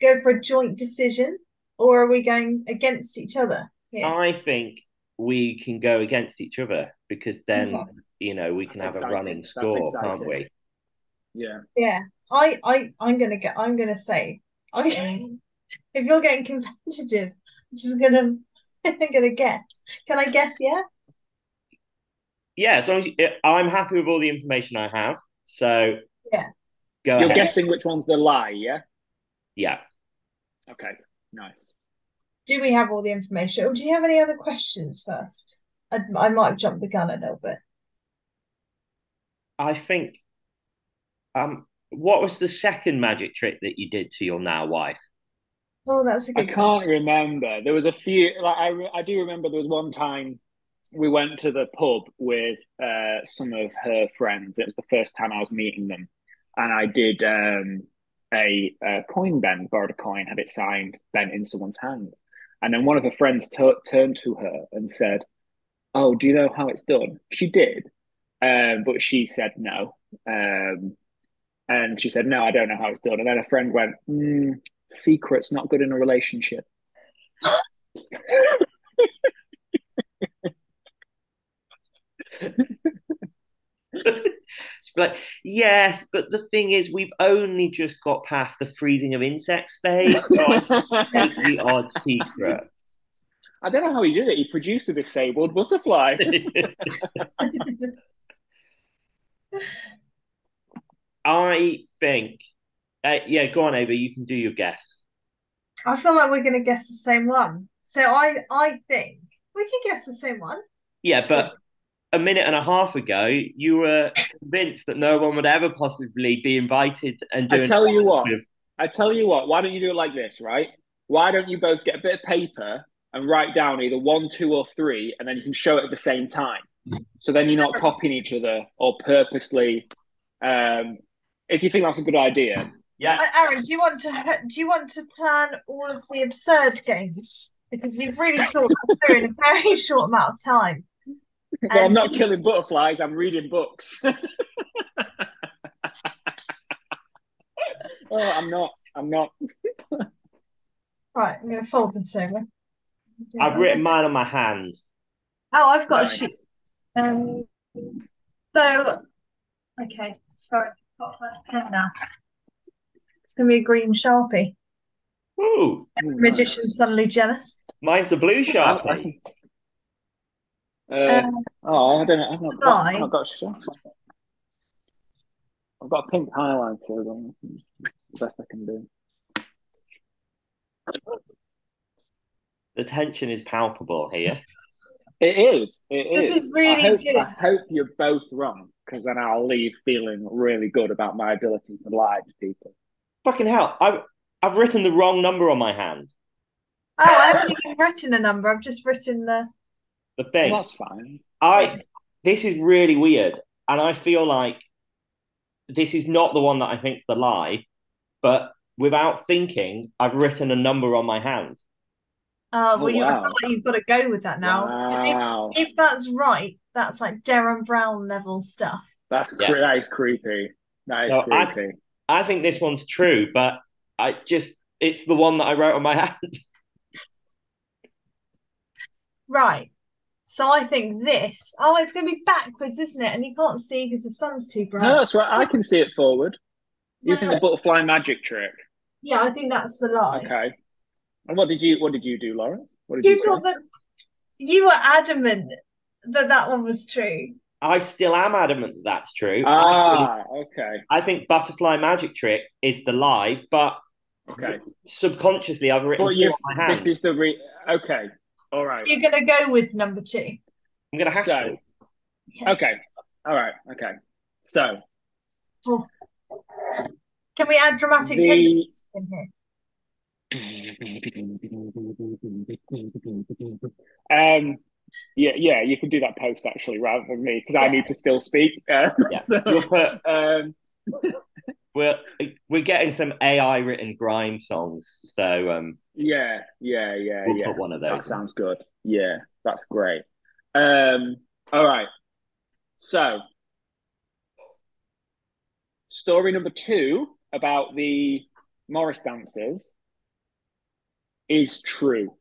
go for a joint decision, or are we going against each other? here? I think we can go against each other because then Okay. You know we can That's have a running score, can't we? yeah. Yeah, I I I'm gonna get. I'm gonna say. I, if you're getting competitive, I'm just gonna I'm gonna guess. Can I guess? Yeah. Yeah, as long as you, I'm happy with all the information I have, so Yeah. go You're ahead. guessing which one's the lie, yeah? Yeah, Okay. Nice. Do we have all the information, or do you have any other questions first? I I might have jumped the gun a little bit. I think. Um, what was the second magic trick that you did to your now wife? Oh, that's a I good I can't question. remember. There was a few. Like I, re- I do remember there was one time we went to the pub with uh, some of her friends. It was the first time I was meeting them, and I did um, a, a, coin bend, borrowed a coin, had it signed, bent in someone's hand, and then one of her friends t- turned to her and said, "Oh, do you know how it's done?" She did, um, but she said no. Um, and she said, No, I don't know how it's done. And then a friend went, mm, Secret's not good in a relationship. like, yes, but the thing is, we've only just got past the freezing of insects phase. So the odd secret. I don't know how he did it. He produced a disabled butterfly. I think, uh, yeah, go on, Ava. You can do your guess. I feel like we're going to guess the same one. So I, I think we can guess the same one. Yeah, but a minute and a half ago, you were convinced that no one would ever possibly be invited and do. I tell you what. With... I tell you what. Why don't you do it like this, right? Why don't you both get a bit of paper and write down either one, two, or three, and then you can show it at the same time. So then you're not copying each other or purposely um, if you think that's a good idea. Yeah. Arron, do you want to do you want to plan all of the absurd games because you've really thought through in a very short amount of time? Well, I'm not killing butterflies. I'm reading books. oh, I'm not. I'm not. right, I'm going to fold this over. I've written mine on my hand. Oh, I've got a sheet. Um, so, okay, sorry pen now. It's going to be a green sharpie. Ooh. Magician's suddenly jealous. Mine's a blue sharpie. Uh, uh, oh, I don't know. I've not got, I've not got I've got a pink highlighter. The best I can do. The tension is palpable here. It is. It this is, is really I hope, good. I hope you're both wrong because then I'll leave feeling really good about my ability to lie to people. Fucking hell! I've I've written the wrong number on my hand. Oh, I haven't even written a number. I've just written the the thing. Well, that's fine. I this is really weird, and I feel like this is not the one that I think's the lie, but without thinking, I've written a number on my hand. Uh, well, oh, you, I feel like you've got to go with that now. Wow. If, if that's right, that's like Derren Brown level stuff. That's yeah. that is creepy. That is so creepy. I, I think this one's true, but I just it's the one that I wrote on my hand. right. So I think this. Oh, it's going to be backwards, isn't it? And you can't see because the sun's too bright. No, that's right. I can see it forward. You think the butterfly magic trick? Yeah, I think that's the lie. Okay. And what did you what did you do, Lawrence? What did you, you thought that you were adamant that that one was true. I still am adamant that that's true. Ah, I think, okay. I think butterfly magic trick is the lie, but okay. Subconsciously, I've written two on my hand. This is the re. Okay, all right. So you're going to go with number two. I'm going to have so, to. Okay. okay. All right. Okay. So. Oh. Can we add dramatic the... tension in here? Um, yeah, yeah, you can do that post actually rather than me because I need to still speak. Uh, yeah, we'll put, um, we're we're getting some AI written grime songs, so um, yeah, yeah, yeah, we'll yeah. Put one of those. That sounds good. Yeah, that's great. Um, all right, so story number two about the Morris dancers is true.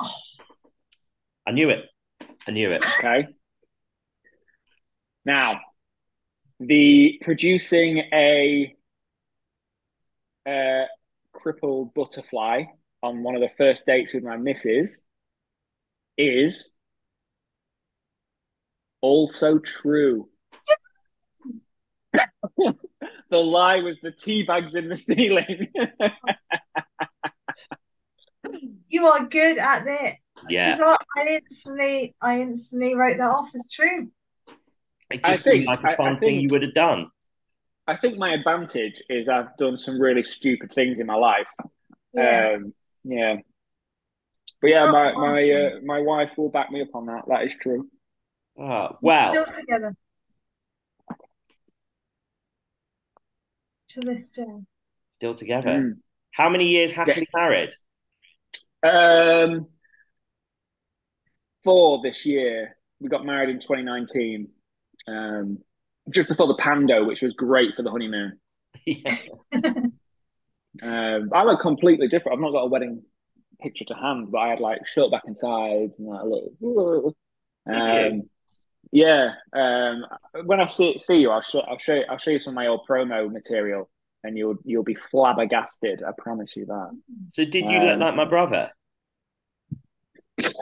Oh. I knew it. I knew it. Okay. Now, the producing a uh, crippled butterfly on one of the first dates with my missus is also true. the lie was the tea bags in the ceiling. you are good at that. Yeah. I, I instantly, I instantly wrote that off as true. It just I think, like a fun I, I thing you would have done. I think my advantage is I've done some really stupid things in my life. Yeah. Um, yeah. But yeah, my my uh, my wife will back me up on that. That is true. Oh, well, Still together. To this day. still together. Mm. How many years happily married? Um, four this year. We got married in 2019, um, just before the Pando, which was great for the honeymoon. yeah. Um, I look completely different. I've not got a wedding picture to hand, but I had like short back and sides and like a little. Um, yeah. Um, when I see, see you, I'll show, I'll show you, I'll show you some of my old promo material, and you'll you'll be flabbergasted. I promise you that. So did you look Um, like my brother?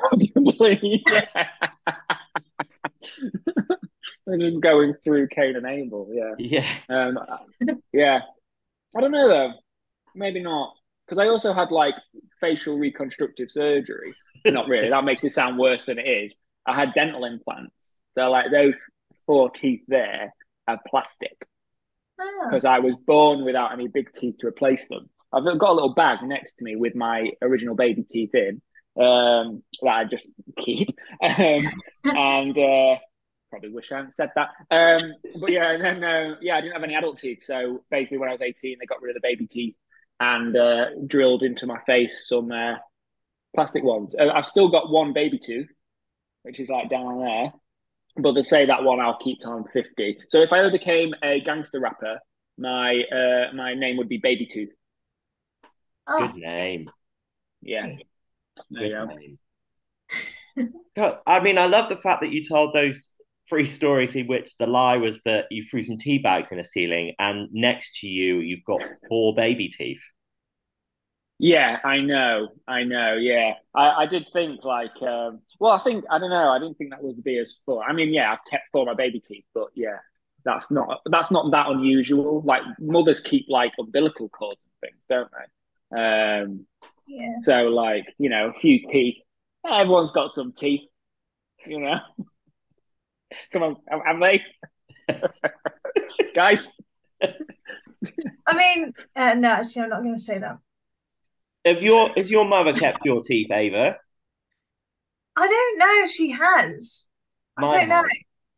Probably. Yeah. We're just going through Cain and Abel. Yeah. Yeah. Um, yeah. I don't know though. Maybe not. Because I also had like facial reconstructive surgery. Not really. that makes it sound worse than it is. I had dental implants. So like those four teeth there are plastic because I was born without any big teeth to replace them. I've got a little bag next to me with my original baby teeth in um, that I just keep. Um, and uh, probably wish I hadn't said that. Um, but yeah, and then uh, yeah, I didn't have any adult teeth. So basically, when I was 18, they got rid of the baby teeth and uh, drilled into my face some uh, plastic ones. Uh, I've still got one baby tooth, which is like down there. But they say that one I'll keep till I'm 50. So if I ever became a gangster rapper, my uh, my name would be Baby Tooth. oh, Good name. Yeah. There you Good name. God, I mean, I love the fact that you told those three stories in which the lie was that you threw some tea bags in a ceiling, and next to you, you've got four baby teeth. Yeah, I know, I know. Yeah, I, I did think like, um, well, I think I don't know. I didn't think that would be as fun. I mean, yeah, I've kept four of my baby teeth, but yeah, that's not that's not that unusual. Like mothers keep like umbilical cords and things, don't they? Um, yeah. so like you know, a few teeth. Everyone's got some teeth, you know. Come on, am, am they? Guys, I mean, uh, no, actually, I'm not going to say that. Have your has your mother kept your teeth, Ava? I don't know if she has. I don't know. has.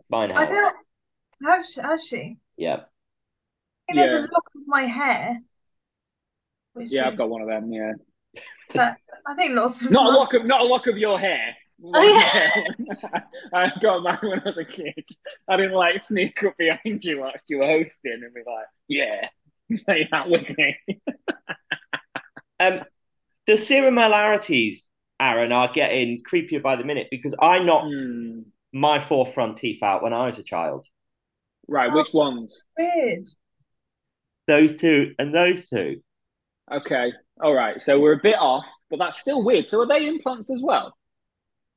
Mine I has. feel has, has she? Yeah. There's Yeah. a lock of my hair. Which yeah, I've got one of them. Yeah, But I think lots of not a lock of not a lock of your hair. Oh, yeah. I got mine when I was a kid. I didn't like sneak up behind you whilst you were hosting and be like, "Yeah, say that with me." Um, the similarities, Arron, are getting creepier by the minute because I knocked Hmm. my four front teeth out when I was a child. Right, which ones? weird. Those two and those two. Okay, all right. So we're a bit off, but that's still weird. So are they implants as well?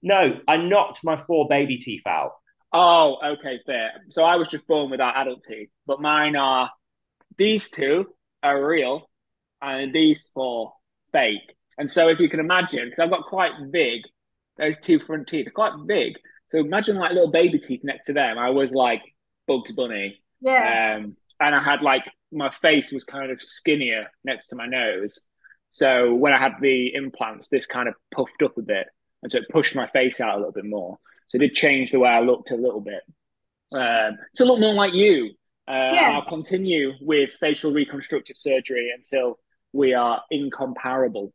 No, I knocked my four baby teeth out. Oh, okay, fair. So I was just born without adult teeth, but mine are. These two are real, and these four fake. And so, if you can imagine, because I've got quite big, those two front teeth are quite big. So imagine like little baby teeth next to them. I was like Bugs Bunny, Yeah. um, and I had like my face was kind of skinnier next to my nose. So when I had the implants, this kind of puffed up a bit, and so it pushed my face out a little bit more. So it did change the way I looked a little bit um, to look more like you. Uh, Yeah. I'll continue with facial reconstructive surgery until we are incomparable.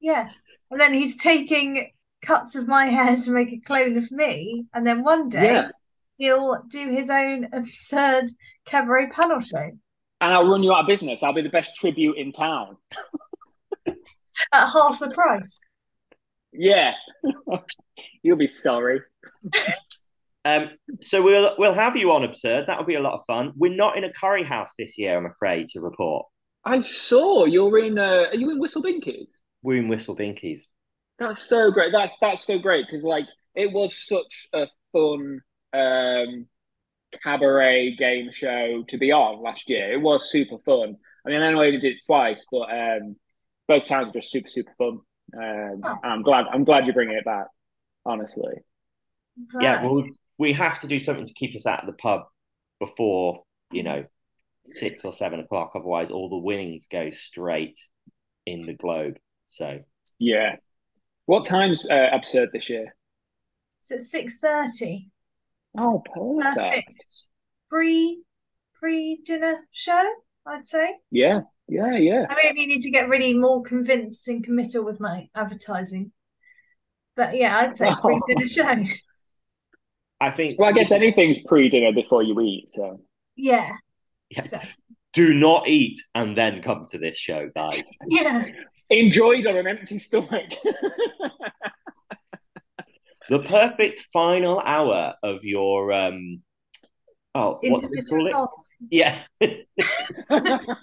Yeah. And then he's taking cuts of my hair to make a clone of me. And then one day Yeah. he'll do his own absurd cabaret panel show And I'll run you out of business. I'll be the best tribute in town. at half the price. Yeah. You'll be sorry. Um, so we'll we'll have you on absurd. That'll be a lot of fun. We're not in a curry house this year, I'm afraid to report. I saw you're in. Uh, are you in Whistle Binkies? We're in Whistle Binkies. That's so great. That's that's so great because like it was such a fun um cabaret game show to be on last year. It was super fun. I mean, I know I did it twice, but um, both times were just super super fun. Um, Oh. I'm glad I'm glad you're bringing it back. Honestly, Yeah, well, we have to do something to keep us out of the pub before you know six or seven o'clock. Otherwise, all the winnings go straight in the globe. So yeah. What time's uh, absurd this year? It's at six thirty. Oh, perfect. Perfect. Pre pre dinner show, I'd say. Yeah, yeah, yeah. I maybe need to get really more convinced and committal with my advertising. But yeah, I'd say pre dinner show. I think. Well, I guess anything's pre dinner before you eat. So Yeah. Yeah. So, Do not eat and then come to this show, guys. yeah. enjoyed on an empty stomach. the perfect final hour of your um. Oh, what do they call it? task. Yeah.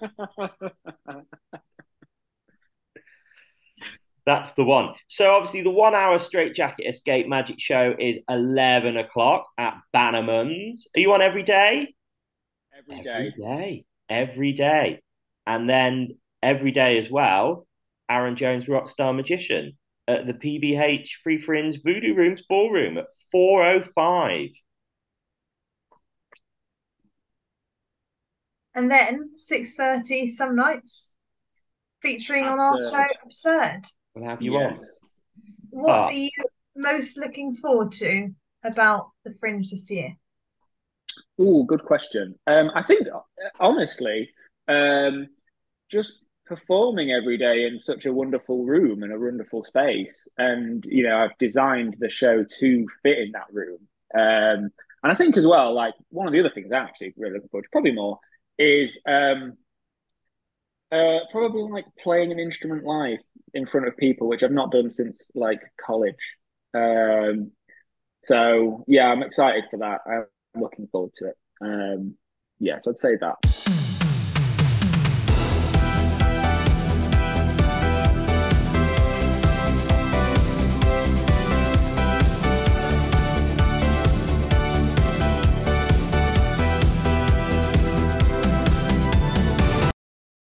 That's the one. So obviously the one hour straight jacket escape magic show is eleven o'clock at Bannerman's. Are you on every day? Every Every day. day. Every day. And then every day as well, Arron Jones Rockstar Magician at the PBH Free Fringe Voodoo Rooms Ballroom at 405. And then six thirty some nights, featuring on our show Absurd. We'll have you on. What are you most looking forward to about the Fringe this year? Ooh, good question. Um, I think honestly, um, just performing every day in such a wonderful room and a wonderful space, and you know, I've designed the show to fit in that room. Um, and I think as well, like one of the other things I'm actually really looking forward to, probably more, is um, uh, probably like playing an instrument live in front of people, which I've not done since like college. Um, so yeah, I'm excited for that. Looking forward to it. Um, yeah, so I'd say that.